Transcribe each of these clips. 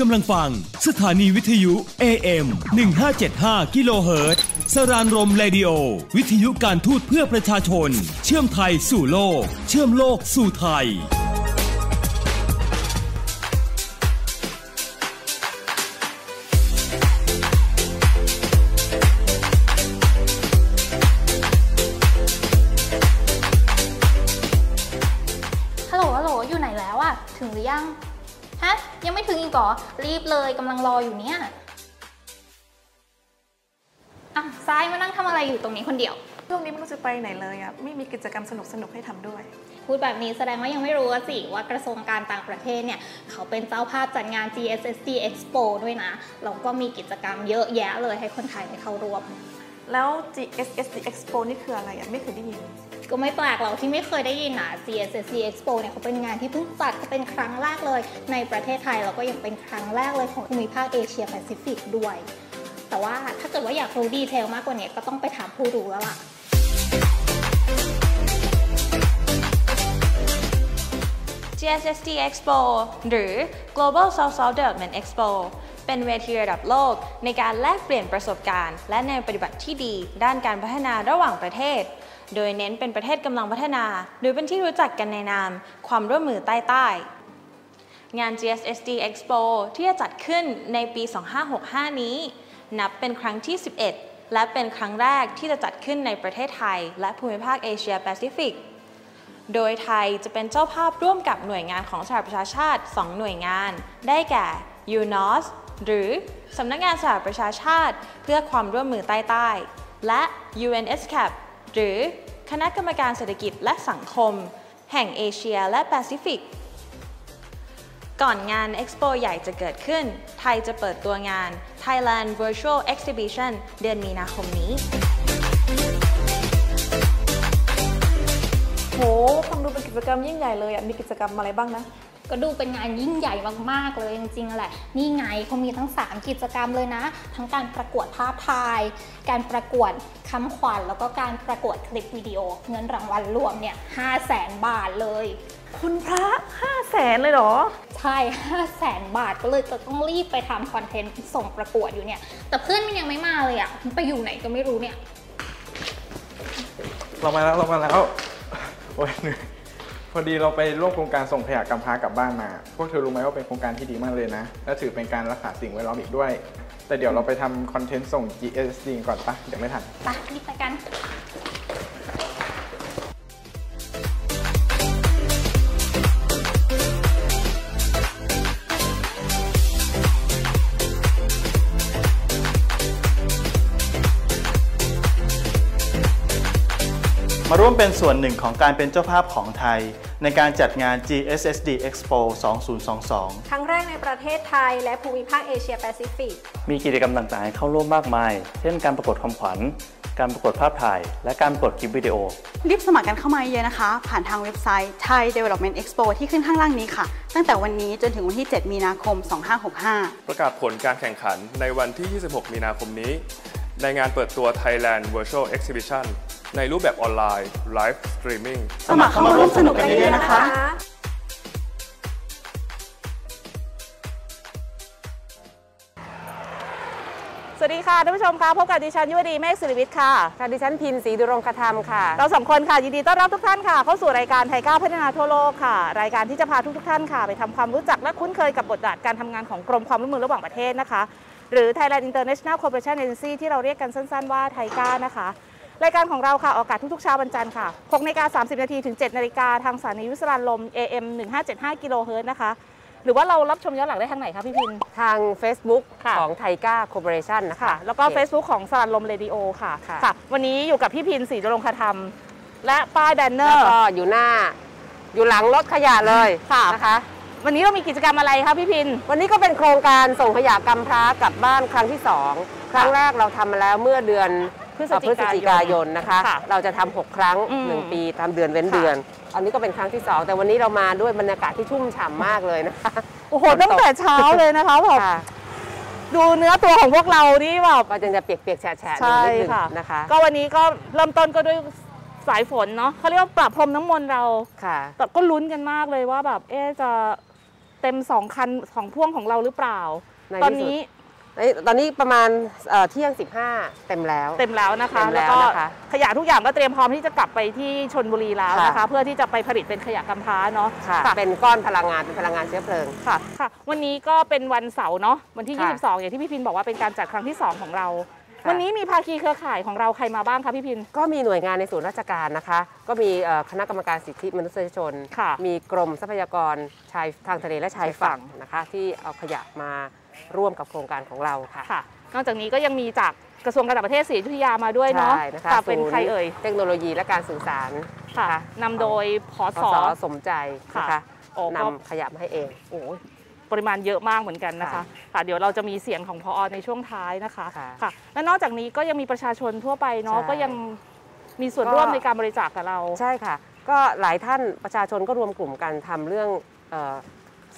กำลังฟัง สถานีวิทยุ AM 1575กิโลเฮิรตซ์สรานรมเรดิโอ วิทยุการทูตเพื่อประชาชน เชื่อมไทยสู่โลก เชื่อมโลกสู่ไทย รอรีบเลยกำลังรออยู่เนี่ยอะซ้ายมานั่งทำอะไรอยู่ตรงนี้คนเดียว ช่วงนี้ไม่รู้จะไปไหนเลยอะไม่มีกิจกรรมสนุกๆให้ทำด้วย พูดแบบนี้แสดงว่ายังไม่รู้อะสิว่ากระทรวงการต่างประเทศเนี่ย เขาเป็นเจ้าภาพจัดงาน GSSD Expo ด้วยนะแล้วก็มีกิจกรรมเยอะแยะเลยให้คนไทยได้เข้าร่วม แล้ว GSSD Expo นี่คืออะไรอะไม่เคยได้ยิน ก็ไม่แปลกเราที่ไม่เคยได้ยินนะ GSSC Expo เนี่ยเขาเป็นงานที่เพิ่งจัดเป็นครั้งแรกเลย ในประเทศไทยแล้วก็ยังเป็นครั้งแรกเลยของภูมิภาคเอเชียแปซิฟิกด้วย แต่ว่าถ้าเกิดว่าอยากรู้ดีเทลมากกว่านี้ก็ต้องไปถามผู้รู้แล้วล่ะ GSSD Expo หรือ Global South South Development Expo เป็นเวทีระดับโลก ในการแลกเปลี่ยนประสบการณ์ และแนวปฏิบัติที่ดี ด้านการพัฒนาระหว่างประเทศ โดยเน้นเป็นประเทศกำลังพัฒนา หรือเป็นที่รู้จักกันในนาม ความร่วมมือใต้ใต้งาน GSSD Expo ที่จะจัดขึ้นในปี 2565 นี้ นับเป็นครั้งที่ 11 และเป็นครั้งแรกที่จะจัดขึ้นในประเทศไทย และภูมิภาคเอเชียแปซิฟิก โดยไทยจะเป็นเจ้าภาพร่วมกับหน่วยงานของสหประชาชาติ 2 หน่วยงาน ได้แก่ UNOS หรือสำนักงานสหประชาชาติ เพื่อความร่วมมือใต้ใต้ และ UNSCAP หรือคณะกรรมการเศรษฐกิจและสังคม แห่งเอเชียและแปซิฟิก ก่อนงาน Expo ใหญ่จะเกิดขึ้น ไทยจะเปิดตัวงาน Thailand Virtual Exhibition เดือนมีนาคมนี้โหฟังดูเป็นกิจกรรมยิ่งใหญ่เลยอะมีกิจกรรมอะไรบ้างนะ ก็ดูเป็นงานยิ่งใหญ่มากๆเลยจริงๆแหละ นี่ไงเขามีทั้ง 3 กิจกรรมเลยนะ ทั้งการประกวดภาพถ่าย การประกวดคำขวัญแล้วก็การประกวดคลิปวิดีโอ เงินรางวัลรวมเนี่ย5 0 0แสนบาทเลย คุณพระห้าแสนเลยเหรอ ใช่5 0 0แสนบาทก็เลยจะต้องรีบไปทำคอนเทนต์ส่งประกวดอยู่เนี่ย แต่เพื่อนมันยังไม่มาเลยอะ่ะมันไปอยู่ไหนก็ไม่รู้เนี่ยเรามาแล้วเรามาแล้วโอ้ยเหนื่อย พอดีเราไปร่วมโครงการส่งขยะกำพร้ากลับบ้านมา พวกเธอรู้ไหมว่าเป็นโครงการที่ดีมากเลยนะ และถือเป็นการรักษาสิ่งแวดล้อมอีกด้วย แต่เดี๋ยวเราไปทำคอนเทนต์ส่ง GSD ก่อนปะเดี๋ยวไม่ทัน ไปรีบไปกัน มาร่วมเป็นส่วนหนึ่งของการเป็นเจ้าภาพของไทย ในการจัดงาน GSSD Expo 2022 ครั้งแรกในประเทศไทยและภูมิภาคเอเชียแปซิฟิก มีกิจกรรมต่างๆให้เข้าร่วมมากมาย เช่นการประกวดความขวัญ การประกวดภาพถ่าย และการประกวดคลิปวิดีโอ รีบสมัครกันเข้ามาเยอะนะคะ ผ่านทางเว็บไซต์ Thai Development Expo ที่ขึ้นข้างล่างนี้ค่ะ ตั้งแต่วันนี้จนถึงวันที่ 7 มีนาคม 2565 ประกาศผลการแข่งขันในวันที่ 26 มีนาคมนี้ ในงานเปิดตัว Thailand Virtual Exhibition ในรูปแบบออนไลน์ Live Streaming สมัครเข้ามาร่วมสนุกกันเยอะๆนะคะสวัสดีค่ะท่านผู้ชมคะพบกับดิฉันยุวดีเมฆศิริวิทย์ค่ะค่ะดิฉันพินศรีดุรงคธรรมค่ะ เราสองคนค่ะยินดีต้อนรับทุกท่านค่ะ เข้าสู่รายการไทยก้าวพัฒนาทั่วโลกค่ะ รายการที่จะพาทุกๆท่านค่ะ ไปทำความรู้จักและคุ้นเคยกับบทบาทการทำงานของกรมความร่วมมือระหว่างประเทศนะคะ หรือ Thailand International Cooperation Agency ที่เราเรียกกันสั้น ๆ ว่าไทก้านะคะ รายการของเราค่ะออกอากาศทุกๆเช้าวันจันทร์ค่ะ6นาฬิกา30 นาทีถึง 7 นาฬิกาทางสถานีวิทยุสราญรมย์ AM 1575กิโลเฮิรตซ์นะคะ หรือว่าเรารับชมย้อนหลังได้ทางไหนคะพี่พิน ทาง Facebook ค่ะ ของ TICA Cooperation่นนะคะ ค่ะ แล้วก็ Facebook ของสราญรมเรดิโอค่ะค่ะค่ะ วันนี้อยู่กับพี่พินศรีจรงคธรรม และป้าย banner แล้ว ก็อยู่หน้า อยู่หลังรถขยะเลยค่ะ นะคะ วันนี้เรามีกิจกรรมอะไรคะพี่พิน วันนี้ก็เป็นโครงการส่งขยะกำพร้ากลับบ้านครั้งที่ 2 ครั้งแรกเราทำมาแล้วเมื่อเดือน พฤศจิกายนพฤศจิกายนนะคะค่ะเราจะทำหกครั้งอืมหนึ่งปีตามเดือนเว้นเดือน อันนี้ก็เป็นครั้งที่ 2 แต่วันนี้เรามาด้วยบรรยากาศที่ชุ่มฉ่ำมากเลยนะคะ โอ้โห ตั้งแต่เช้าเลยนะคะแบบค่ะดูเนื้อตัวของพวกเรานี่แบบก็จะจะเปียกๆแฉะๆใช่นิดนึงค่ะนะคะ ก็วันนี้ก็เริ่มต้นก็ด้วยสายฝนเนาะเขาเรียกว่าปรับพรมน้ำมนต์เราค่ะแต่ก็ลุ้นกันมากเลยว่าแบบเอ๊ะจะเต็มสองคันของพ่วงของเราหรือเปล่าในตอนที่สุดนี้เอ้ย ตอนนี้ประมาณเอ่อเที่ยง 15 เต็มแล้ว เต็มแล้วนะคะเต็มแล้วก็นะคะขยะทุกอย่างก็เตรียมพร้อมที่จะกลับไปที่ชนบุรีแล้วนะคะค่ะเพื่อที่จะไปผลิตเป็นขยะกำพร้าเนาะค่ะค่ะเป็นก้อนพลังงานเป็นพลังงานเชื้อเพลิงค่ะค่ะ วันนี้ก็เป็นวันเสาร์เนาะวันที่ค่ะ22 อย่างที่พี่พินบอกว่าเป็นการจัดครั้งที่ 2 ของเราค่ะ วันนี้มีภาคีเครือข่ายของเราใครมาบ้างคะพี่พิน ก็มีหน่วยงานในส่วนราชการนะคะ ก็มีเอ่อคณะกรรมการสิทธิมนุษยชนค่ะมีกรมทรัพยากรชายทางทะเลและชายฝั่งนะคะ ที่เอาขยะมาร่วมกับโครงการของเราค่ะค่ะนอกจากนี้ก็ยังมีจากกระทรวงการต่างประเทศศรีอยุธยามาด้วยเนาะใช่นะคะค่ะเป็นศูย์ใครเอ่ย เทคโนโลยีและการสื่อสารค่ะนำโดยพพศศสมใจนะคะค่ะโอ้ก็นำขยะมาให้เองโอ้ย ปริมาณเยอะมากเหมือนกันนะคะค่ะค่ะเดี๋ยวเราจะมีเสียงของพอในช่วงท้ายนะคะค่ะค่ะและนอกจากนี้ก็ยังมีประชาชนทั่วไปเนาะใช่ก็ยังมีส่วนก็ร่วมในการบริจาคกับเราใช่ค่ะ ก็หลายท่านประชาชนก็รวมกลุ่มกันทำเรื่องเอ่อ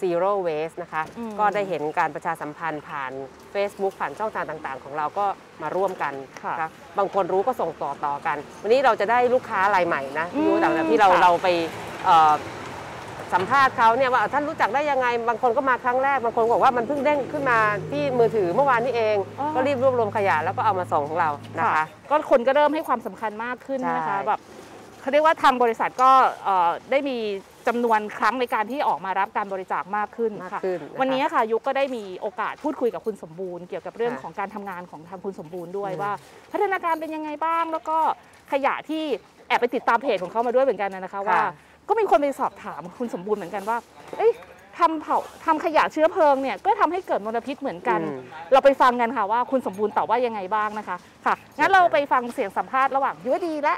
zero waste นะคะอืมก็ได้เห็นการประชาสัมพันธ์ผ่าน Facebook ผ่านช่องทางต่างๆ ของเราก็มาร่วมกันนะคะบางคนรู้ก็ส่งต่อต่อกัน วันนี้เราจะได้ลูกค้ารายใหม่นะพี่รู้จากที่เราเราไปเอ่อ สัมภาษณ์เขาเนี่ยว่าท่านรู้จักได้ยังไง บางคนก็มาครั้งแรก บางคนบอกว่ามันเพิ่งเด้งขึ้นมาที่มือถือเมื่อวานนี้เองก็รีบรวบรวมขยะแล้วก็เอามาส่งของเรานะคะ ก็คนก็เริ่มให้ความสำคัญมากขึ้นนะคะใช่แบบเขาเรียกว่าทางบริษัทก็เอ่อได้มีจำนวนครั้งในการที่ออกมารับการบริจาคมากขึ้นมากค่ะ ขึ้นนะคะ วันนี้ค่ะยุคก็ได้มีโอกาสพูดคุยกับคุณสมบูรณ์เกี่ยวกับเรื่องค่ะของการทำงานของทางคุณสมบูรณ์ด้วยอืม ว่า พัฒนาการเป็นยังไงบ้าง แล้วก็ขยะที่แอบไปติดตามเพจของเขามาด้วยเหมือนกันนะคะว่า ก็มีคนไปสอบถามคุณสมบูรณ์เหมือนกันว่า เอ้ยทำเผาทำขยะเชื้อเพลิงเนี่ยก็ทำให้เกิดมลพิษเหมือนกันอืมเราไปฟังกันค่ะว่าคุณสมบูรณ์ตอบว่ายังไงบ้างนะคะค่ะงั้นเราไปฟังเสียงสัมภาษณ์ระหว่างยุวดีและ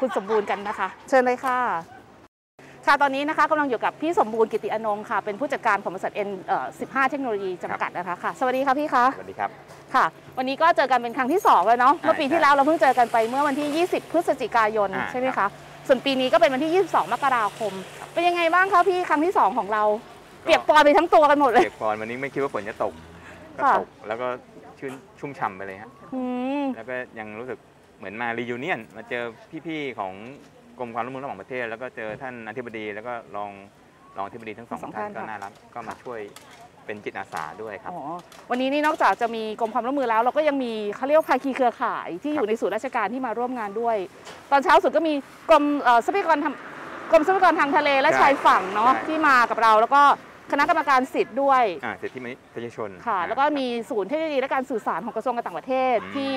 คุณสมบูรณ์กันนะคะ เชิญเลยค่ะค่ะตอนนี้นะคะกำลังอยู่กับพี่สมบูรณ์กิติอนงค์ค่ะ เป็นผู้จัดการของบริษัท N เอ่อ15เทคโนโลยีจำกัดนะคะค่ะ สวัสดีค่ะพี่คะสวัสดีครับค่ะ วันนี้ก็เจอกันเป็นครั้งที่2แล้วเนาะเมื่อปีที่แล้วเราเพิ่งเจอกันไปเมื่อวันที่ 20 พฤศจิกายนอ่าใช่ไหมคะ ส่วนปีนี้ก็เป็นวันที่ 22 มกราคม เป็นยังไงบ้างคะพี่ครั้งที่สองของเรา เปียกปอนไปทั้งตัวกันหมดเลย เปียกปอนวันนี้ไม่คิดว่าฝนจะตกก็ค่ะตกแล้วก็ชื่นชุ่มฉ่ำไปเลยฮะอืมแล้วก็ยังรู้สึกเหมือนมารียูเนียนมาเจอพี่ๆของกรมความร่วมมือระหว่างประเทศ แล้วก็เจอท่านอธิบดีแล้วก็รองรองอธิบดีทั้งสองสองท่านท่านก็ค่ะน่ารักก็มาช่วย เป็นจิตอาสาด้วยครับ อ๋อ วันนี้นี่นอกจากจะมีกรมความร่วมมือแล้ว เราก็ยังมีเขาเรียกว่าภาคีเครือข่ายที่อยู่ในศูนย์ราชการที่มาร่วมงานด้วย ตอนเช้าสุดก็มีกรมเอ่อทรัพยากรทางกรมทรัพยากรทางทะเลและใช่ชายฝั่งเนาะใช่ที่มากับเราแล้วก็คณะกรรมการสิทธิ์ด้วยอ่าสิทธิมนุษยชนค่ะอ่าแล้วก็มีศูนย์เทคโนโลยีและการสื่อสารของกระทรวงการต่างประเทศ ที่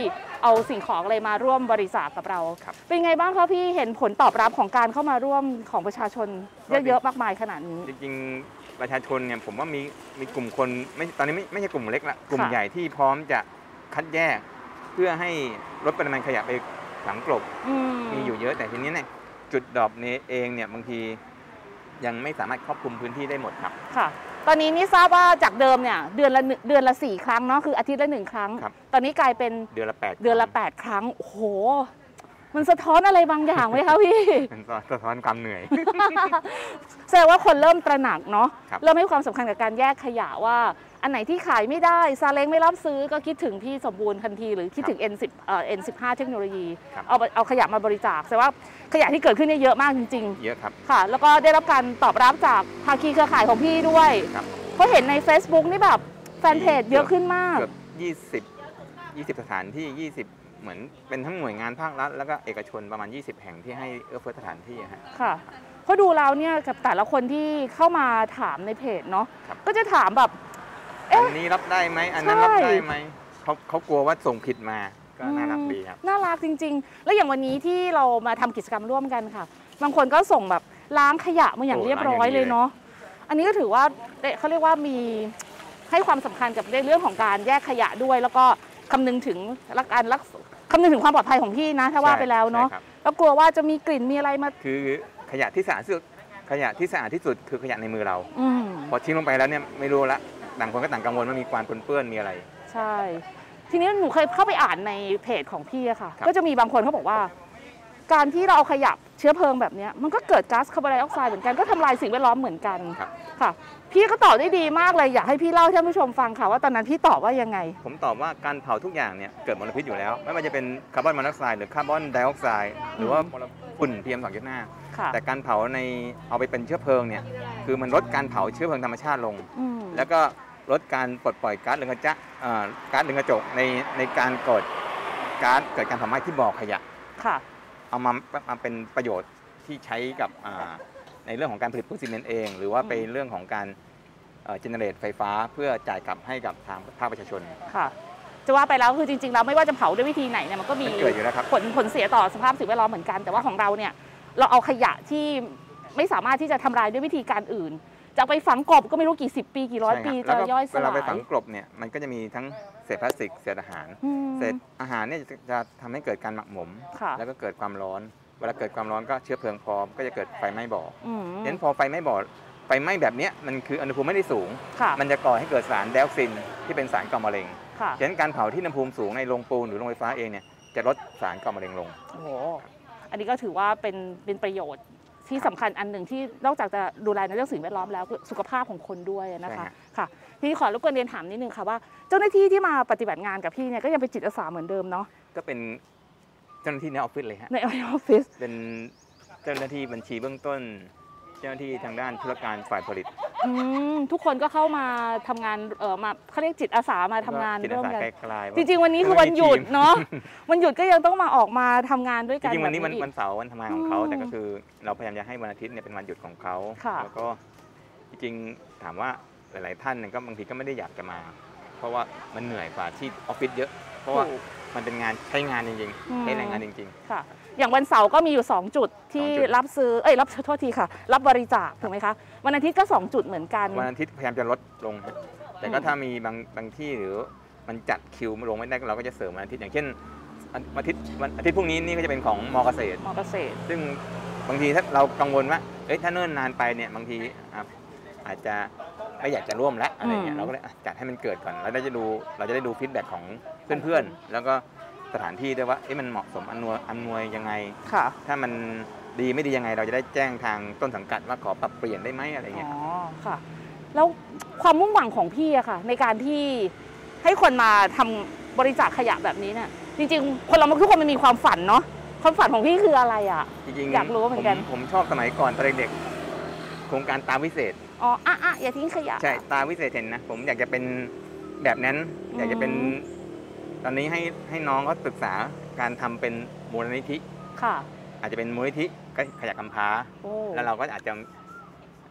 เอาสิ่งของอะไรมาร่วมบริจาคกับเรา เป็นไงบ้างคะพี่เห็นผลตอบรับของการเข้ามาร่วมของประชาชนเยอะๆมากมายขนาดนี้ จริงๆ ประชาชนเนี่ยผมว่ามีมีกลุ่มคนไม่ตอนนี้ไม่ไม่ใช่กลุ่มเล็กละกลุ่มค่ะใหญ่ที่พร้อมจะคัดแยก เพื่อให้ลดปริมาณขยะไปฝังกลบอืมมีอยู่เยอะแต่ทีนี้เนี่ยจุดดรอปนี้เองเนี่ยบางทียังไม่สามารถครอบคลุมพื้นที่ได้หมดครับค่ะ ตอนนี้นี่ทราบว่าจากเดิมเนี่ยเดือนละหนึ่งเดือนละสี่ครั้งเนาะคืออาทิตย์ละหนึ่งครั้งครับตอนนี้กลายเป็นเดือนละแปดเดือนละแปดครั้งโอ้โห มันสะท้อนอะไรบางอย่างไหมคะพี่ มันสะท้อนความเหนื่อย แสดงว่าคนเริ่มตระหนักเนาะ ครับ เริ่มให้ความสำคัญกับการแยกขยะว่า อันไหนที่ขายไม่ได้ ซาเล้งไม่รับซื้อก็คิดถึงพี่สมบูรณ์ทันที หรือคิดถึง N10 เอ่อ N15 เทคโนโลยี ครับ เอาเอาขยะมาบริจาค แสดงว่าขยะที่เกิดขึ้นเนี่ยเยอะมากจริง เยอะครับ ๆ ค่ะ แล้วก็ได้รับการตอบรับจากภาคีเครือข่ายของพี่ด้วย ครับ เพราะเห็นใน Facebook นี่แบบแฟนเพจเยอะขึ้นมาก เกือบ20 20สถานที่20 เหมือนเป็นทั้งหน่วยงานภาครัฐแล้วก็เอกชนประมาณ 20 แห่งที่ให้เอื้อเฟื้อสถานที่อะฮะค่ะเพราะดูแล้วเนี่ยกับแต่ละคนที่เข้ามาถามในเพจเนาะครับก็จะถามแบบอันนี้รับได้ไหมอันนั้นใช่รับได้ไหมเขาเขากลัวว่าส่งผิดมาก็น่ารักดีครับน่ารักจริง ๆ แล้วอย่างวันนี้ที่เรามาทำกิจกรรมร่วมกันค่ะ บางคนก็ส่งแบบล้างขยะมาอย่างโอ้เรียบร้อยล้างอย่างดีเลยเนาะอันนี้ก็ถือว่าได้เขาเรียกว่ามีให้ความสำคัญกับในเรื่องของการแยกขยะด้วย แล้วก็คำนึงถึงรักการรัก คำนึงถึงความปลอดภัยของพี่นะ ถ้าว่าใช่ไปแล้วเนาะใช่ครับแล้วกลัวว่าจะมีกลิ่นมีอะไรมา คือขยะที่สะอาดที่สุดขยะที่สะอาดที่สุดคือขยะในมือเราอืมพอทิ้งลงไปแล้วเนี่ยไม่รู้ละต่างคนก็ต่างกังวลว่ามีความปนเปื้อนมีอะไร ใช่ ทีนี้หนูเคยเข้าไปอ่านในเพจของพี่อะค่ะครับก็จะมีบางคนเขาบอกว่า การที่เราเอาขยะเชื้อเพลิงแบบเนี้ยมันก็เกิดก๊าซคาร์บอนไดออกไซด์เหมือนกันก็ทำลายสิ่งแวดล้อมเหมือนกันครับค่ะ พี่ก็ตอบได้ดีมากเลยอยากให้พี่เล่าให้ท่านผู้ชมฟังค่ะว่าตอนนั้นพี่ตอบว่ายังไง ผมตอบว่าการเผาทุกอย่างเนี่ยเกิดมลพิษอยู่แล้ว ไม่ว่าจะเป็นคาร์บอนมอนอกไซด์หรือคาร์บอนไดออกไซด์หรือว่ามลฝุ่น PM 2.5ค่ะแต่การเผาในเอาไปเป็นเชื้อเพลิงเนี่ยคือมันลดการเผาเชื้อเพลิงธรรมชาติลงอืมแล้วก็ลดการปลดปล่อยก๊าซเรือนกระจกเอ่อก๊าซเรือนกระจกในในการเกิดก๊าซเกิดการเผาไหม้ที่บ่อขยะค่ะ เอามามาเป็นประโยชน์ที่ใช้กับอ่าในเรื่องของการผลิตปูนซีเมนต์เอง หรือว่าเป็นเรื่องของการ generate ไฟฟ้าเพื่อจ่ายกลับให้กับทางภาคประชาชนค่ะจะว่าไปแล้วคือจริงๆแล้วไม่ว่าจะเผาด้วยวิธีไหนเนี่ยมันก็มีมันเกิดอยู่แล้วครับผลผลเสียต่อสภาพสิ่งแวดล้อมเหมือนกัน แต่ว่าของเราเนี่ยเราเอาขยะที่ไม่สามารถที่จะทำลายด้วยวิธีการอื่น จะเอาไปฝังกลบก็ไม่รู้กี่สิบปีกี่ร้อยใช่คปีรับจะแล้วก็ย่อยสเวลาลาไปยฝังกลบเนี่ยมันก็จะมีทั้งเศษพลาสติกเศษอาหาร อืม เศษอาหารเนี่ยจะจะทำให้เกิดการหมักหมม ค่ะ แล้วก็เกิดความร้อน เวลาเกิดความร้อนก็เชื้อเพลิงพร้อมก็จะเกิดไฟไหม้บ่ออืมฉะนั้นพอไฟไหม้บ่อไฟไหม้แบบเนี้ยมันคืออุณหภูมิไม่ได้สูง ค่ะมันจะก่อให้เกิดสารไดออกซินที่เป็นสารก่อมะเร็งค่ะ ฉะนั้นการเผาที่อุณหภูมิสูงในโรงปูนหรือโรงไฟฟ้าเองเนี่ยจะลดสารก่อมะเร็งลง โอ้โห อันนี้ก็ถือว่าเป็นเป็นประโยชน์ที่สำคัญอันหนึ่งที่นอกจากจะดูแลในเรื่องสิ่งแวดล้อมแล้วคือสุขภาพของคนด้วยนะคะ ใช่ฮะ ค่ะที นี้ขอรบกวนเรียนถามนิดนึงค่ะว่าเจ้าหน้าที่ที่มาปฏิบัติงานกับพี่เนี่ยก็ยังเป็นจิตอาสาเหมือนเดิมเนาะก็เป็นเจ้าหน้าที่ในออฟฟิศเลยฮะในออฟฟิศเป็นเจ้าหน้าที่บัญชีเบื้องต้น เจ้าหน้าที่ทางด้านธุรการฝ่ายผลิตอืมทุกคนก็เข้ามาทำงานเออมาเขาเรียกจิตอาสามาทำงานจิตอาร่วมสากันไกลๆจริงๆวันนี้คือวันหยุดเนาะวันหยุดก็ยังต้องมาออกมาทำงานด้วยจกันริงๆวันนี้แบบวันอีกวันเสาร์วันทำงานของเขาอืมแต่ก็คือ เราพยายามจะให้วันอาทิตย์เนี่ยเป็นวันหยุดของเขาค่ะแล้วก็จริงๆถามว่า หลาย ๆ ท่านเนี่ยก็บางทีก็ไม่ได้อยากจะมา เพราะว่ามันเหนื่อยกว่าที่ออฟฟิศเยอะ เพราะว่าถูกมันเป็นงานใช้งานจริงอืมๆใช้แรงงานจริงค่ะ อย่างวันเสาร์ก็มีอยู่ 2 จุดที่สองจุดรับซื้อเอ้ยรับโทษทีค่ะ รับบริจาคถูกไหมคะวันอาทิตย์ก็ 2 จุดเหมือนกันๆวันอาทิตย์พยายามจะลดลงฮะแต่ก็อืมถ้ามีบางบางที่หรือมันจัดคิวลงไม่ได้เราก็จะเสริมวันอาทิตย์อย่างเช่นวันอาทิตย์วันอาทิตย์พรุ่งนี้นี่ก็จะเป็นของมอเกษตรมอเกษตร ซึ่งบางทีถ้าเรากังวลว่าเอ้ยถ้าเนิ่นนานไปเนี่ยบางทีอะอาจจะ ไม่อยากจะร่วมแล้วอะไรเงี้อืยมเราก็เลยอะจัดให้มันเกิดก่อนแล้วเราจะดูเราจะได้ดู feedback ของเพื่อนๆ แล้วก็สถานที่ด้วยว่าเอ้ยมันเหมาะสมอำนวยอำนวยยังไงค่ะถ้ามันดีไม่ดียังไงเราจะได้แจ้งทางต้นสังกัดว่าขอปรับเปลี่ยนได้ไหมอะไรเงี้ยอ๋อค่ะ แล้วความมุ่งหวังของพี่อะค่ะ ในการที่ให้คนมาทำบริจาคขยะแบบนี้เนี่ยจริงๆ คนเราทุกคนมันมีความฝันเนาะความฝันของพี่คืออะไรอะจริงๆอยากรู้เหมือนกันผผมชอบสมัยก่อนตอนเด็กๆโครงการตาวิเศษ อ๋ออะอะอย่าทิ้งขยะ ใช่ตาวิเศษเห็นนะ ผมอยากจะเป็นแบบนั้นอืมอยากจะเป็น ตอนนี้ให้ให้น้องเขาศึกษาการทำเป็นมูลนิธิค่ะ อาจจะเป็นมูลนิธิขยะกำพร้าโอ้แล้วเราก็อาจจะ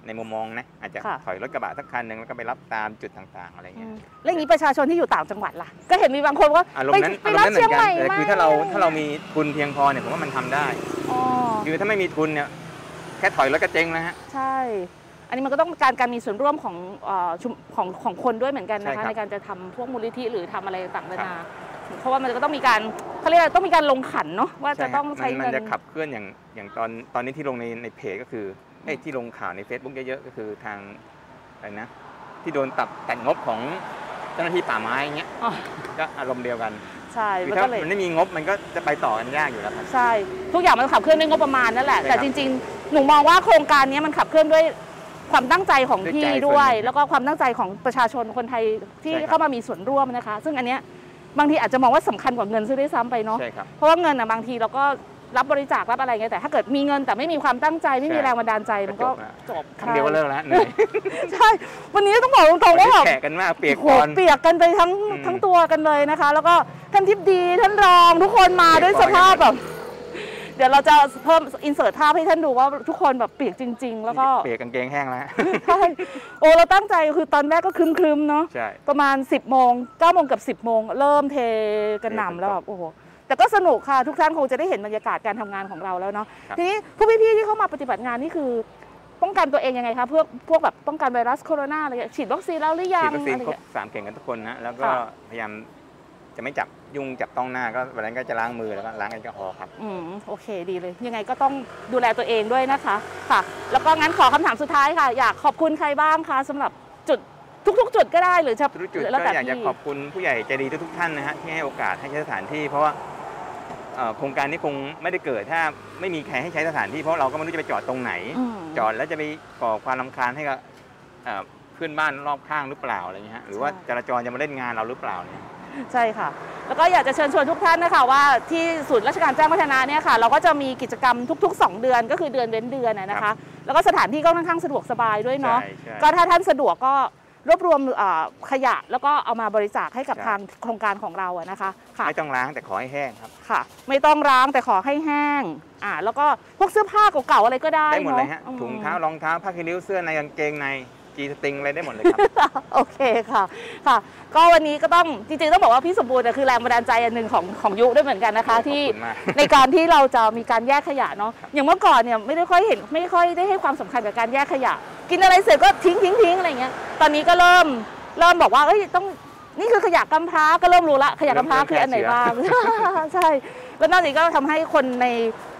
ในมุมมองนะอาจจะค่ะถอยรถกระบะสักคันหนึ่งแล้วก็ไปรับตามจุดต่างๆ อะไรอืเงี้ยมแล้วอย่างนี้ประชาชนที่อยู่ต่างจังหวัดล่ะ ก็เห็นมีบางคนว่าอารมไปณ์นั้นไปอารมรับณ์นั้นเหมืเชียองนใหกันม่แต่มาคือถ้าเราถ้าเรามีทุนเพียงพอเนี่ยผมว่ามันทำได้อ๋อคือถ้าไม่มีทุนเนี่ยแค่ถอยรถก็เจ๊งแล้วฮะใช่ อันนี้มันก็ต้องการการมีส่วนร่วมของเอ่อชุมของของคนด้วยเหมือนกันนะใช่ครัคะบในการจะทำพวกมูลนิธิหรือทำอะไรต่างๆนานาเพราะว่ามันก็ต้องมีการเขาเรียกอะไรต้องมีการลงขันเนาะว่าจะใช่ฮต้องใช้มันเงินมันจะขับเคลื่อนอย่างอย่างตอนตอนนี้ที่ลงในในเพจก็คือไอ้ยที่ลงข่าวใน Facebook เยอะๆก็คือทางอะไรนะ ที่โดนตัดแต่งงบของเจ้าหน้าที่ป่าไม้อย่างเงี้ยอ๋อก็อารมณ์เดียวกันใช่คือมันถ้าก็เลยมันไม่มีงบมันก็จะไปต่อกันยากอยู่แล้วครับใช่ ทุกอย่างมันขับเคลื่อนด้วยงบประมาณนั่นแหละใช่แต่ครับจริงๆหนูมองว่าโครงการนี้มันขับเคลื่อนด้วย ความตั้งใจของด้วยพี่ใจส่วนด้วยหนึ่งแล้วก็ความตั้งใจของประชาชนคนไทยที่ใช่ครับเข้ามามีส่วนร่วมนะคะ ซึ่งอันเนี้ยบางทีอาจจะมองว่าสำคัญกว่าเงินซะด้วยซ้ำไปเนาะใช่ครับเพราะว่าเงินอะบางทีเราก็รับบริจาครับอะไรเงี้ยแต่ถ้าเกิดมีเงินแต่ไม่มีความตั้งใจไม่มีใช่แรงบันดาลใจมันก็จบครั้งเดียวก็เลิกแล้วเหนื่อยใช่ วันนี้ต้องบอกตรงๆว่าแบบแขกกันมากเปียกโอ้โหก่อนเปียกกันไปทั้งทั้งตัวกันเลยนะคะ แล้วก็ท่านทิพดีท่านรองทุกคนมาด้วยสภาพแบบ เดี๋ยวเราจะเพิ่มอินเสิร์ตภาพให้ท่านดูว่าทุกคนแบบเปียกจริง ๆ แล้วก็เปียกกางเกงแห้งแล้วใช่โอ้เราตั้งใจคือตอนแรกก็ครึมๆเนาะใช่ประมาณ 10บโมง9โมงกับ 10บโมงเริ่มเทกันหนำแล้วแบบโอ้โหแต่ก็สนุกค่ะทุกท่านคงจะได้เห็นบรรยากาศการทำงานของเราแล้วเนาะครับทีนี้ผู้พี่ๆที่เข้ามาปฏิบัติงานนี่คือป้องกันตัวเองยังไงคะเพื่อพวกแบบป้องกันไวรัสโคโรนาอะไรเงี้ยฉีดวัคซีนแล้วหรือยัฉีงดวัคซีนอะไรครบเงี้ยสามเข็มกันทุกคนนะแล้วก็ค่ะพยายามจะไม่จับ ยุ่งจับต้องหน้าก็วันนั้นก็จะล้างมือแล้วก็ล้างแอลกอฮอล์ครับ อืมโอเคดีเลย ยังไงก็ต้องดูแลตัวเองด้วยนะคะ ค่ะ แล้วก็งั้นขอคำถามสุดท้ายค่ะ อยากขอบคุณใครบ้างคะสำหรับจุดทุก ๆ จุดก็ได้หรือจะทุกจุดแล้วก็แต่อยากจะพี่ขอบคุณผู้ใหญ่ใจดีทุกๆท่านนะฮะที่ให้โอกาสให้ใช้สถานที่ เพราะว่าเอ่อโครงการนี้คงไม่ได้เกิดถ้าไม่มีใครให้ใช้สถานที่เพราะเราก็ไม่รู้จะไปจอดตรงไหน อืม จอดแล้วจะไปก่อความรำคาญให้กับเอ่อเพื่อนบ้านรอบข้างหรือเปล่าอะไรเงี้ยฮะหรือว่าใช่ จราจรจะมาเล่นงานเราหรือเปล่าเนี่ย ใช่ค่ะ แล้วก็อยากจะเชิญชวนทุกท่านนะคะว่าที่ศูนย์ราชการแจ้งวัฒนะเนี่ยค่ะ เราก็จะมีกิจกรรมทุก ๆ 2 เดือนก็คือเดือนเว้นเดือนนะนะครัคะ บแล้วก็สถานที่ก็ค่อนข้างสะดวกสบายด้วยเนาะใช่ใช่ก็ถ้าท่านสะดวกก็รวบรวมเอ่อขยะ แล้วก็เอามาบริจาคให้กับใช่ ทางโครงการของเราอะนะคะค่ะ ไม่ต้องล้างแต่ขอให้แห้งครับ ค่ะไม่ต้องล้างแต่ขอให้แห้ง อ่า แล้วก็พวกเสื้อผ้าเก่าๆอะไรก็ได้ได้หมดเลยฮะอืมถุงเท้ารองเท้าผ้าคีริ้วเสื้อในกางเกงใน จีสติงอะไรได้หมดเลยครับ โอเคค่ะค่ะ ก็วันนี้ก็ต้องจริงๆต้องบอกว่าพี่สมบูรณ์เนี่ยคือแรงบันดาลใจอันหนึ่งของของยุด้วยเหมือนกันนะคะ ที่มากในการที่เราจะมีการแยกขยะเนาะอย่างเมื่อก่อนเนี่ยไม่ได้ค่อยเห็นไม่ค่อยได้ให้ความสำคัญกับการแยกขยะ กินอะไรเสร็จก็ทิ้งทิ้งทิ้งอะไรเงี้ยตอนนี้ก็เริ่มเริ่มบอกว่าเอ้ยต้องนี่คือขยะกำพร้าก็เริ่มรู้ละขยะกำพร้าคืออันไหนบ้างใช่แล้วนอกจากนี้ก็ทำให้คนใน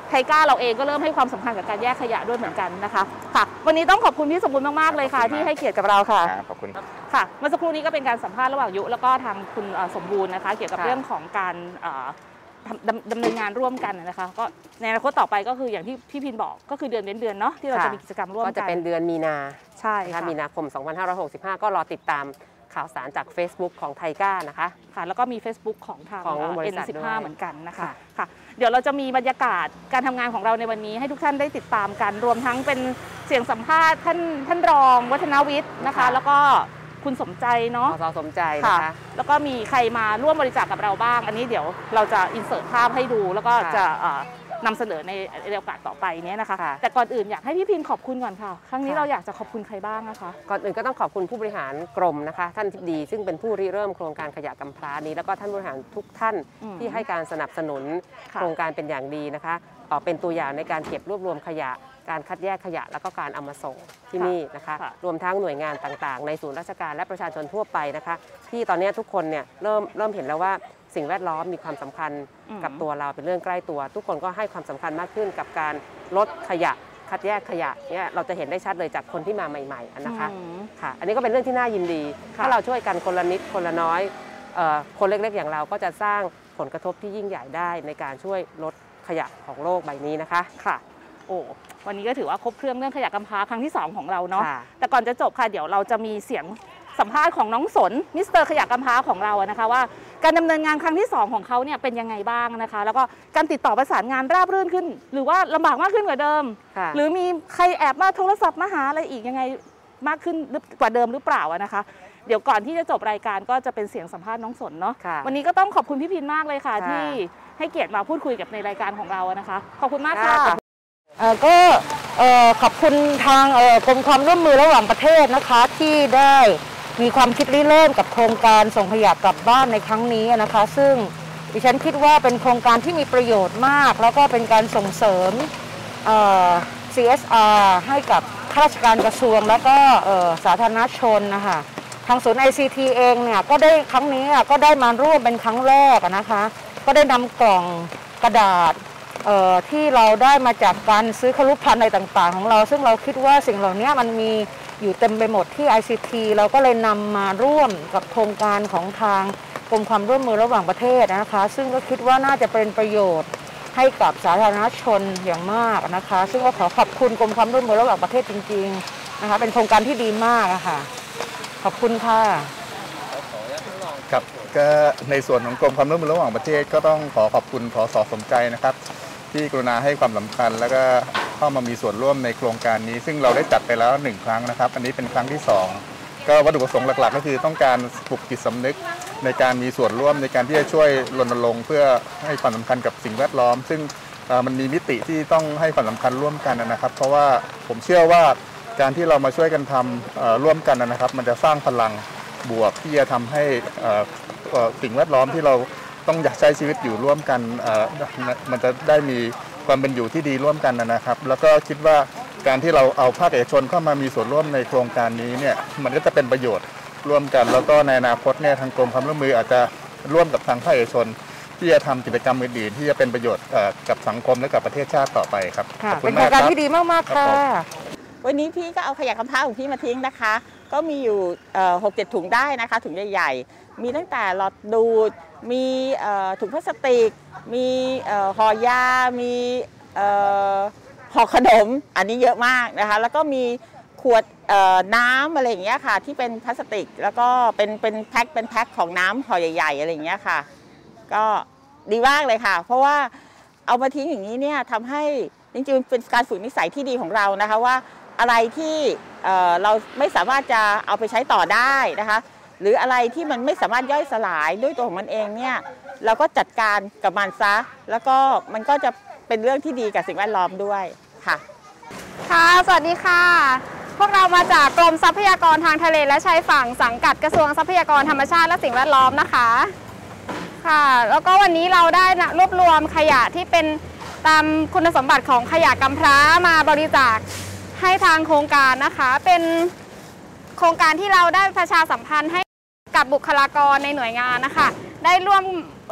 ไทก้าเราเองก็เริ่มให้ความสำคัญกับการแยกขยะด้วยเหมือนกันนะคะค่ะ วันนี้ต้องขอบคุณพี่สมบูรณ์มาก ๆ เลยค่ะ ที่ให้เกียรติกับเราค่ะ ครับขอบคุณครับ ค่ะ เมื่อสักครู่นี้ก็เป็นการสัมภาษณ์ระหว่างยุ แล้วก็ทางคุณเอ่อสมบูรณ์นะคะ เกี่ยวกับค่ะเรื่องของการเอ่อทำดำดำเนินงานร่วมกันนะคะ ก็ในอนาคตต่อไปก็คืออย่างที่พี่พินบอกก็คือเดือนเว้นเดือนเนาะที่เราจะมีกิจกรรมร่วมก็กันจะเป็นเดือนมีนาใช่นะคะค่ะมีนาคม 2565 ก็รอติดตาม ข่าวสารจาก Facebook ของไทก้านะคะ ค่ะ แล้วก็มี Facebook ของทางของบริ N ษัทด้วย15เหมือนกันนะคะค่ะค่ะ เดี๋ยวเราจะมีบรรยากาศการทำงานของเราในวันนี้ให้ทุกท่านได้ติดตามกัน รวมทั้งเป็นเสียงสัมภาษณ์ท่านท่านรองวัฒนวิทย์นะคะแล้วก็คุณสมใจเนาะพอสมใจนะคะ แล้วก็มีใครมาร่วมบริจาคกับเราบ้าง อันนี้เดี๋ยวเราจะอินเสิร์ตภาพให้ดู แล้วก็ค่ะ จะเอ่อ นำเสนอในในโอกาสต่อไปเนี้ยนะคะค่ะแต่ก่อนอื่นอยากให้พี่พินขอบคุณก่อนค่ะ ครั้งนี้ค่ะเราอยากจะขอบคุณใครบ้างนะคะ ก่อนอื่นก็ต้องขอบคุณผู้บริหารกรมนะคะ ท่านทิบดี ซึ่งเป็นผู้ริเริ่มโครงการขยะกำพร้านี้ แล้วก็ท่านบริหารทุกท่านอืมที่ให้การสนับสนุนค่ะโครงการเป็นอย่างดีนะคะเอ่อเป็นตัวอย่างในการเก็บรวบรวมขยะ การคัดแยกขยะแล้วก็การเอามาส่งที่นี่นะคะ รวมทั้งหน่วยงานต่างๆ ในศูนย์ราชการและประชาชนทั่วไปนะคะ ที่ตอนนี้ทุกคนเนี่ยเริ่มเริ่มเห็นแล้วว่า สิ่งแวดล้อมมีความสำคัญอืมกับตัวเราเป็นเรื่องใกล้ตัว ทุกคนก็ให้ความสำคัญมากขึ้นกับการลดขยะคัดแยกขยะเนี่ยเราจะเห็นได้ชัดเลยจากคนที่มาใหม่ๆนะคะอืมค่ะ อันนี้ก็เป็นเรื่องที่น่ายินดีค่ะถ้าเราช่วยกันคนละนิดคนละน้อยเอ่อคนเล็กๆอย่างเราก็จะสร้างผลกระทบที่ยิ่งใหญ่ได้ในการช่วยลดขยะของโลกใบนี้นะคะค่ะโอ้วันนี้ก็ถือว่าครบเครื่องเรื่องขยะกำพร้าครั้งที่ 2 ของเราเนาะค่ะแต่ก่อนจะจบค่ะเดี๋ยวเราจะมีเสียง สัมภาษณ์ของน้องสนมิสเตอร์ขยะกำพร้าของเราอะนะคะว่า การดำเนินงานครั้งที่ 2 ของเขาเนี่ยเป็นยังไงบ้างนะคะ แล้วก็การติดต่อประสานงานราบรื่นขึ้น หรือว่าลำบากมากขึ้นกว่าเดิมค่ะหรือมีใครแอบมาโทรศัพท์มาหาอะไรอีกยังไงมากขึ้นหรือกว่าเดิมหรือเปล่าอะนะคะ เดี๋ยวก่อนที่จะจบรายการก็จะเป็นเสียงสัมภาษณ์น้องสนเนาะค่ะวันนี้ก็ต้องขอบคุณพี่พินมากเลยค่ะค่ะ ที่ให้เกียรติมาพูดคุยกับในรายการของเราอะนะคะ ขอบคุณมากค่ะค่ะเอ่อก็เอ่อขอบคุณทางเอ่อกรมความร่วมมือระหว่างประเทศนะคะที่ได้ มีความคิดริเริ่มกับโครงการส่งขยะกลับบ้านในครั้งนี้นะคะ ซึ่งดิฉันคิดว่าเป็นโครงการที่มีประโยชน์มาก แล้วก็เป็นการส่งเสริม CSR ให้กับข้าราชการกระทรวง แล้วก็สาธารณชนนะคะทางศูนย์ ICT เองเนี่ยก็ได้ครั้งนี้ก็ได้มาร่วมเป็นครั้งแรกนะคะ ก็ได้นำกล่องกระดาษที่เราได้มาจากการซื้อครุพันธ์อะไรต่างๆ ของเรา ซึ่งเราคิดว่าสิ่งเหล่านี้มันมี อยู่เต็มไปหมดที่ ICT เราก็เลยนำมาร่วมกับโครงการของทางกรมความร่วมมือระหว่างประเทศนะคะ ซึ่งก็คิดว่าน่าจะเป็นประโยชน์ให้กับสาธารณชนอย่างมากนะคะ ซึ่งก็ขอขอบคุณกรมความร่วมมือระหว่างประเทศจริง ๆนะคะ เป็นโครงการที่ดีมากะค่ะขอบคุณค่ะครับก็ในส่วนของกรมความร่วมมือระหว่างประเทศก็ต้องขอขอบคุณพอสอสมใจนะครับ ที่กรุณาให้ความสำคัญ แล้วก็เข้ามามีส่วนร่วมในโครงการนี้ ซึ่งเราได้จัดไปแล้วหนึ่งครั้งนะครับ อันนี้เป็นครั้งที่สองก็วัตถุประสงค์หลักๆ ก็คือต้องการปลุกจิตสำนึกในการมีส่วนร่วมในการที่จะช่วยรณรงค์เพื่อให้ความสำคัญกับสิ่งแวดล้อม ซึ่งมันมีมิติที่ต้องให้ความสำคัญร่วมกันนะครับ เพราะว่าผมเชื่อว่าการที่เรามาช่วยกันทำร่วมกันนะครับ มันจะสร้างพลังบวกที่จะทำให้สิ่งแวดล้อมที่เรา ต้องอยากใช้ชีวิตอยู่ร่วมกันเอ่อมันจะได้มีความเป็นอยู่ที่ดีร่วมกันนะครับ แล้วก็คิดว่าการที่เราเอาภาคเอกชนเข้ามามีส่วนร่วมในโครงการนี้เนี่ยมันก็จะเป็นประโยชน์ร่วมกัน แล้วก็ในอนาคตเนี่ยทางกรมความร่วมมืออาจจะร่วมกับทางภาคเอกชน ที่จะทำกิจกรรมอื่นๆที่จะเป็นประโยชน์เอ่อกับสังคมและกับประเทศชาติต่อไปครับค่ะขอบคุเป็ณนโครมากงการครับที่ดีมากๆค่ะวันนี้พี่ก็เอาขยะกำพร้าของพี่มาทิ้งนะคะ ก็มีอยู่หกเจ็ดถุงได้นะคะถุงใหญ่ๆ มีตั้งแต่หลอดดูด มีถุงพลาสติก มีห่อยา มีห่อขนม อันนี้เยอะมากนะคะ แล้วก็มีขวดน้ำอะไรอย่างเงี้ยค่ะ ที่เป็นพลาสติก แล้วก็เป็นเป็นแพ็คเป็นแพ็คของน้ำห่อใหญ่ ๆ อะไรอย่างเงี้ยค่ะ ก็ดีมากเลยค่ะ เพราะว่าเอามาทิ้งอย่างนี้เนี่ยทำให้จริงๆเป็นการฝึกนิสัยที่ดีของเรานะคะว่าอะไรที่เราไม่สามารถจะเอาไปใช้ต่อได้นะคะ หรืออะไรที่มันไม่สามารถย่อยสลายด้วยตัวของมันเองเนี่ยเราก็จัดการกับมันซะ แล้วก็มันก็จะเป็นเรื่องที่ดีกับสิ่งแวดล้อมด้วยค่ะ ค่ะ สวัสดีค่ะ พวกเรามาจากกรมทรัพยากรทางทะเลและชายฝั่งสังกัดกระทรวงทรัพยากรธรรมชาติและสิ่งแวดล้อมนะคะ ค่ะ แล้วก็วันนี้เราได้นะรวบรวมขยะที่เป็นตามคุณสมบัติของขยะกำพร้ามาบริจาคให้ทางโครงการนะคะ เป็นโครงการที่เราได้ประชาสัมพันธ์ให้ กับบุคลากรในหน่วยงานนะคะ ได้ร่วม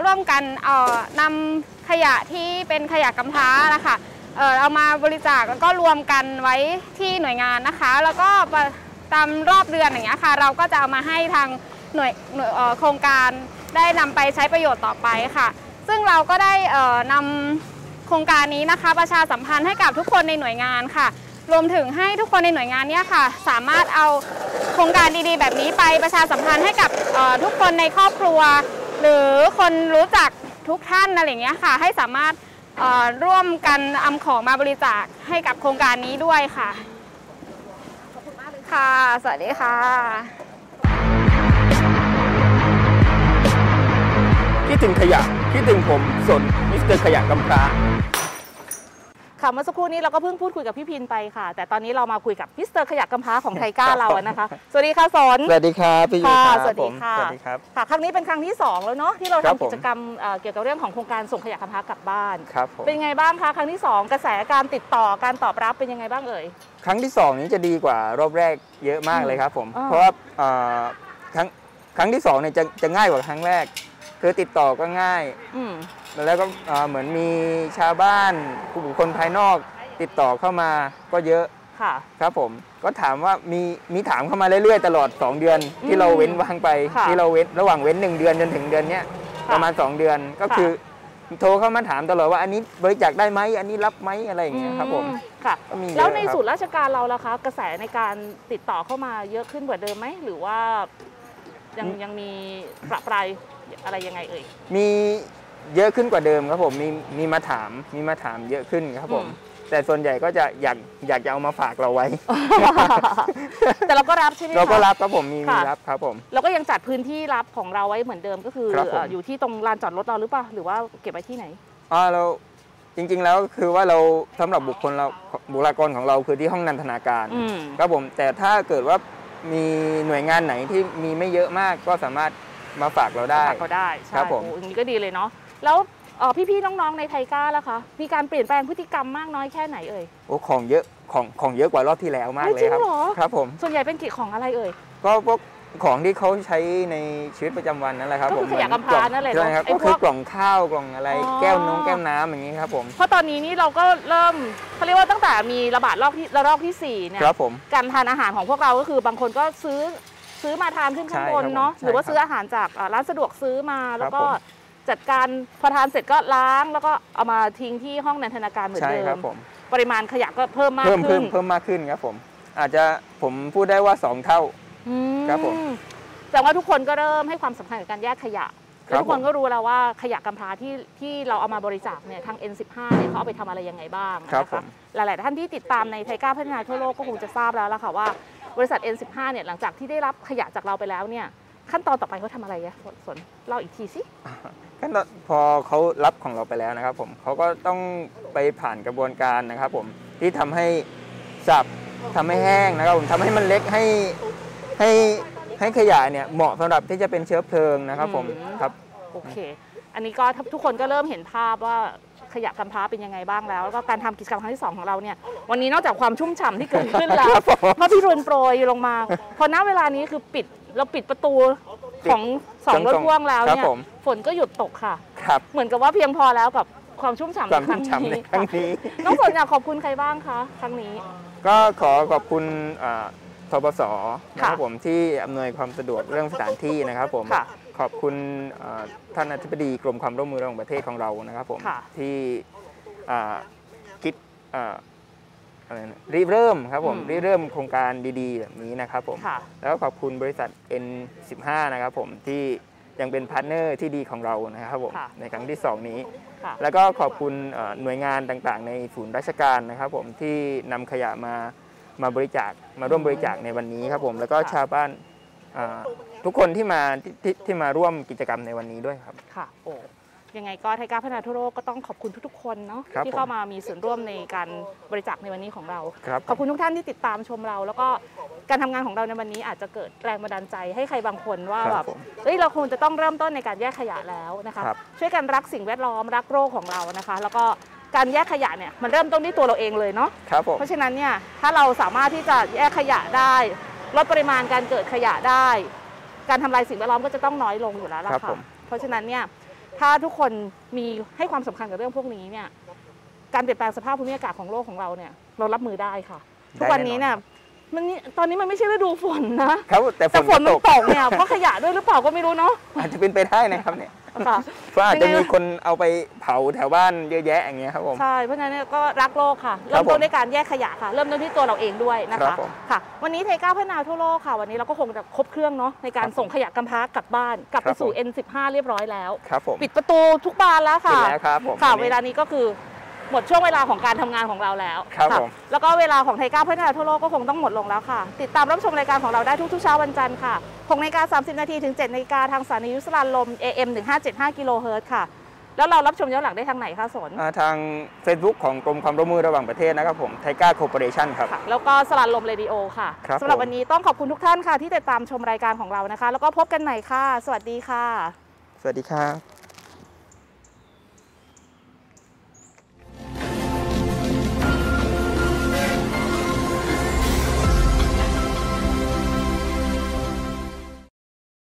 ร่วมกันเอ่อนำขยะที่เป็นขยะกำพร้านะคะเออเอามาบริจาคแล้วก็รวมกันไว้ที่หน่วยงานนะคะ แล้วก็ประตามรอบเดือนอย่างเงี้ยค่ะ เราก็จะเอามาให้ทางหน่วยวยโครงการได้นำไปใช้ประโยชน์ต่อไปค่ะ ซึ่งเราก็ได้เอ่อนำโครงการนี้นะคะ ประชาสัมพันธ์ให้กับทุกคนในหน่วยงานค่ะ รวมถึงให้ทุกคนในหน่วยงานเนี้ยค่ะ สามารถเอา ครงการดีๆ แบบนี้ไปประชาสัมพันธ์ให้กับเอ่อทุกคนในครอบครัว หรือคนรู้จักทุกท่านอะไรอย่างเงี้ยค่ะ ให้สามารถเอ่อร่วมกันอำของมาบริจาคให้กับโครงการนี้ด้วยค่ะขอบคุณมากเลยค่ะ สวัสดีค่ะ คิดถึงขยะคิดถึงผมสนมิสเตอร์ขยะกำพร้า ค่ะเมื่อสักครู่นี้เราก็เพิ่งพูดคุยกับพี่พินไปค่ะ แต่ตอนนี้เรามาคุยกับมิสเตอร์ขยะกำพร้าของ TICA เราอะนะคะ สวัสดีค่ะสนสวัสดีครับพี่ยูค่ะครับสวัสดีผมค่ะสวัสดีครับค่ะ ครั้งนี้เป็นครั้งที่ 2 แล้วเนาะที่เราครับทำผมกิจกรรมเอ่อเกี่ยวกับเรื่องของโครงการส่งขยะกำพร้ากลับบ้านครับผมเป็นยังไงบ้างคะครั้งที่ 2 กระแสการติดต่อการตอบรับเป็นยังไงบ้างเอ่ยครั้งที่สองนี้จะดีกว่ารอบแรกเยอะมากเลยครับผมอ่าเพราะว่าเอ่อครั้งครั้งที่สองเนี่ยจะจะง่ายกว่าครั้งแรก คือติดต่อก็ง่าย อืมแล้วก็เอ่อเหมือนมีชาวบ้านผู้บุคคลภายนอก ติดต่อเข้ามาก็เยอะค่ะ ครับผม ก็ถามว่ามีมีถามเข้ามาเรื่อยๆตลอด 2 เดือน ที่เราเว้นวางไป ค่ะที่เราเว้นระหว่างเว้น 1 เดือนจนถึงเดือนเนี้ยค่ะประมาณ 2 เดือนก็ค่ะ คือโทรเข้ามาถามตลอดว่าอันนี้บริจาคได้ไหมอันนี้รับไหมอะไรอย่างเงี้ยครับผม อืค่ะ ก็มีเยอะแล้วในครับศูนย์ราชการเราล่ะคะ กระแสในการติดต่อเข้ามาเยอะขึ้นกว่าเดิมไหม หรือว่ายังยังมีประปราย อะไรยังไงเอ่ย มีเยอะขึ้นกว่าเดิมครับผมมีมีมาถามมีมาถามเยอะขึ้นครับผมอืมแต่ส่วนใหญ่ก็จะอยากอยากจะเอามาฝากเราไว้ แต่เราก็รับใช่ไหมคะเราก็รับครับผมมีมีค่ะ รับครับผม เราก็ยังจัดพื้นที่รับของเราไว้เหมือนเดิมก็คือครับผม เอ่ออยู่ที่ตรงลานจอดรถเราหรือเปล่าหรือว่าเก็บไว้ที่ไหน อ่าเราจริงๆแล้วก็คือว่าเราสำหรับบุคคลเราบุคลากรของเราคือที่ห้องนันทนาการอืม ครับผมแต่ถ้าเกิดว่ามีหน่วยงานไหนที่มีไม่เยอะมากก็สามารถ มาฝากเราได้ ฝากเขาได้ใช่ครับผม โอ้อย่างนี้ก็ดีเลยเนาะแล้วเอ่อพี่ๆน้องๆในไทก้าล่ะคะมีการเปลี่ยนแปลงพฤติกรรมมากน้อยแค่ไหนเอ่ย โอ้ของเยอะของของเยอะกว่ารอบที่แล้วมากเฮ้ยเลยครับ จริงเหรอ ครับผมส่วนใหญ่เป็นกิจของอะไรเอ่ย ก็พวกของที่เขาใช้ในชีวิตประจำวันนั่นแหละครับก็ผคืมอขยะกำพร้านั่นแหละเนอะใช่ครับไอ้ก็พคืวอกกล่องข้าวกล่องอะไรอ๋อ แก้วนงแก้วน้ำอย่างนี้ครับผมเพราะตอนนี้นี่เราก็เริ่มเขาเรียกว่าตั้งแต่มีระบาดรอบที่ระลอกที่สี่เนี่ย ครับผม การทานอาหารของพวกเราก็คือบางคนก็ซื้อ ซื้อมาทานขึ้นข้างบนใช่ครับเนาะผมหรือว่าใช่ครับซื้ออาหารจากอ่าร้านสะดวกซื้อมาแล้วก็ผมจัดการพอทานเสร็จก็ล้างแล้วก็เอามาทิ้งที่ห้องนันทนาการเหมือนใช่เดิครับมผมปริมาณขยะก็เพิ่มมากเพิ่มขึ้เพิ่นมเพิ่มมากขึ้นครับผม อาจจะผมพูดได้ว่าสองเท่าอืมครับผมแต่ว่าทุกคนก็เริ่มให้ความสำคัญกับการแยกขยะครับแล้วทุกคนผมก็รู้แล้วว่าขยะกำพร้าที่ที่เราเอามาบริจาคเนี่ยทาง N15 เนี่ยเขาเอาไปทำอะไรยังไงบ้างครับนะผคะมหลาย ๆ ท่านที่ติดตามในไทก้าพัฒนาทั่วโลกก็คงจะทราบแล้วล่ะค่ะว่า บริษัท N15 เนี่ยหลังจากที่ได้รับขยะจากเราไปแล้วเนี่ยขั้นตอนต่อไปเขาทำอะไรอะสนเล่าอีกทีสิขั้นตอนพอเขารับของเราไปแล้วนะครับผมเขาก็ต้องไปผ่านกระบวนการนะครับผมที่ทำให้สับทำให้แห้งนะครับผมทำให้มันเล็กให้ให้ให้ขยะเนี่ยเหมาะสำหรับที่จะเป็นเชื้อเพลิงนะครับผมอืมครับโอเค อันนี้ก็ทุกคนก็เริ่มเห็นภาพว่า ขยะกำพร้าเป็นยังไงบ้างแล้ว แล้วก็การทำกิจกรรมครั้งที่ 2 ของเราเนี่ยวันนี้นอกจากความชุ่มฉ่ำที่เกิดขึ้นแล้วเพราะพี่รุนโปรยลงมา พอณเวลานี้คือปิดเราปิดประตูของสองรถพ่วงแล้วครับเนี่ยผมฝนก็หยุดตกค่ะครับเหมือนกับว่าเพียงพอแล้วกับความชุ่มฉ่ำความในคชุ่รั้มงฉ่ำในนี้ครั้งนี้น้องฝนอยากขอบคุณใครบ้างคะครั้งนี้ ก็ขอขอบคุณอ่าทปสนะคค่ะรับผมที่อำนวยความสะดวกเรื่องสถานที่นะครับผมค่ะ ขอบคุณอ่าท่านอธิบดีกรมความร่วมมือระหว่างประเทศของเรานะครับผมค่ะที่อ่าคิดอ่าอะไรนะริเริ่มครับผมอืมริเริ่มโครงการดีๆแบบนี้นะครับผมค่ะแล้วก็ขอบคุณบริษัท N15 นะครับผมที่ยังเป็น partner ที่ดีของเรานะครับผมค่ะในครั้งที่ 2 นี้ค่ะแล้วก็ขอบคุณเอ่อหน่วยงานต่างๆ ในศูนย์ราชการนะครับผมที่นำขยะมามาบริจาคมาร่วมบริจาคในวันนี้ครับผมแล้วก็ชาวบ้านอ่า ทุกคนที่มาที่ที่ที่มาร่วมกิจกรรมในวันนี้ด้วยครับ ค่ะโอ้ยังไงก็ TICA พัฒนาทั่วโลกก็ต้องขอบคุณทุกๆคนเนาะครับที่เข้ามามีส่วนร่วมในการบริจาคในวันนี้ของเรา ครับขอบคุณทุกท่านที่ติดตามชมเรา แล้วก็การทำงานของเราในวันนี้อาจจะเกิดแรงบันดาลใจให้ใครบางคนว่าคแบรับบผมเอ้ยเราคงจะต้องเริ่มต้นในการแยกขยะแล้วนะคะ ครับ ช่วยกันรักสิ่งแวดล้อมรักโลกของเรานะคะ แล้วก็การแยกขยะเนี่ยมันเริ่มต้นที่ตัวเราเองเลยเนาะ ครับผม เพราะฉะนั้นเนี่ยถ้าเราสามารถที่จะแยกขยะได้ ลดปริมาณการเกิดขยะได้ การทำลายสิ่งแวดล้อมก็จะต้องน้อยลงอยู่แล้วล่ะครับผค่ะม เพราะฉะนั้นเนี่ยถ้าทุกคนมีให้ความสำคัญกับเรื่องพวกนี้เนี่ยการเปลี่ยนแปลงสภาพภูมิอากาศของโลกของเราเนี่ยเรารับมือได้ค่ะ ทุกวันนี้เนี่ยมันนี่ตอนนี้มันไม่ใช่ฤดูฝนนะ ครับแต่ฝแต่นฝนมันก็ตกเนี่ยเพราะขยะด้วยหรือเปล่าก็ไม่รู้เนาะอาจจะเป็นไปได้นะครับเนี่ย ค่ะเพราะอาจจะยังไงมีคนเอาไปเผาแถวบ้านเยอะแยะอย่างเงี้ยครับผม ใช่ เพราะฉะนั้นเนี่ยก็รักโลกค่ะครัเริ่บมผมต้นด้วยการแยกขยะค่ะ เริ่มต้นที่ตัวเราเองด้วยนะครัคะบผมค่ะ วันนี้ไทยก้าวพัฒนาทั่วโลกค่ะ วันนี้เราก็คงจะครบเครื่องเนาะในการส่งขยะกำพร้ากลับบ้านกลับคไปรับสู่ผม N15 เรียบร้อยแล้วครับผมปิดประตูทุกบานแล้วค่ะปิดแล้วครับผมค่ะวันนี้เวลานี้ก็คือ หมดช่วงเวลาของการทำงานของเราแล้วครับะผมแล้วก็เวลาของ TICA พัฒนาทั่วโลกก็คงต้องหมดลงแล้วค่ะ ติดตามรับชมรายการของเราได้ทุกๆเช้าวันจันทร์ค่ะ6นาฬิกา30 นาทีถึง7นาฬิกาทางสถานีวิทยุสราญรมย์ AM 1575กิโลเฮิรตซ์ค่ะ แล้วเรารับชมย้อนหลังได้ทางไหนคะสนอ่าทาง Facebook ของกรมความร่วมมือระหว่างประเทศนะครับผมไทก้าโค p o r a t i o n ครับ แล้วก็สราญรมเรดิโอค่ะครับสำหรับผมวันนี้ต้องขอบคุณทุกท่านค่ะ ที่ติดตามชมรายการของเรานะคะ แล้วก็พบกันใหม่ค่ะ สวัสดีค่ะ สวัสดีครับ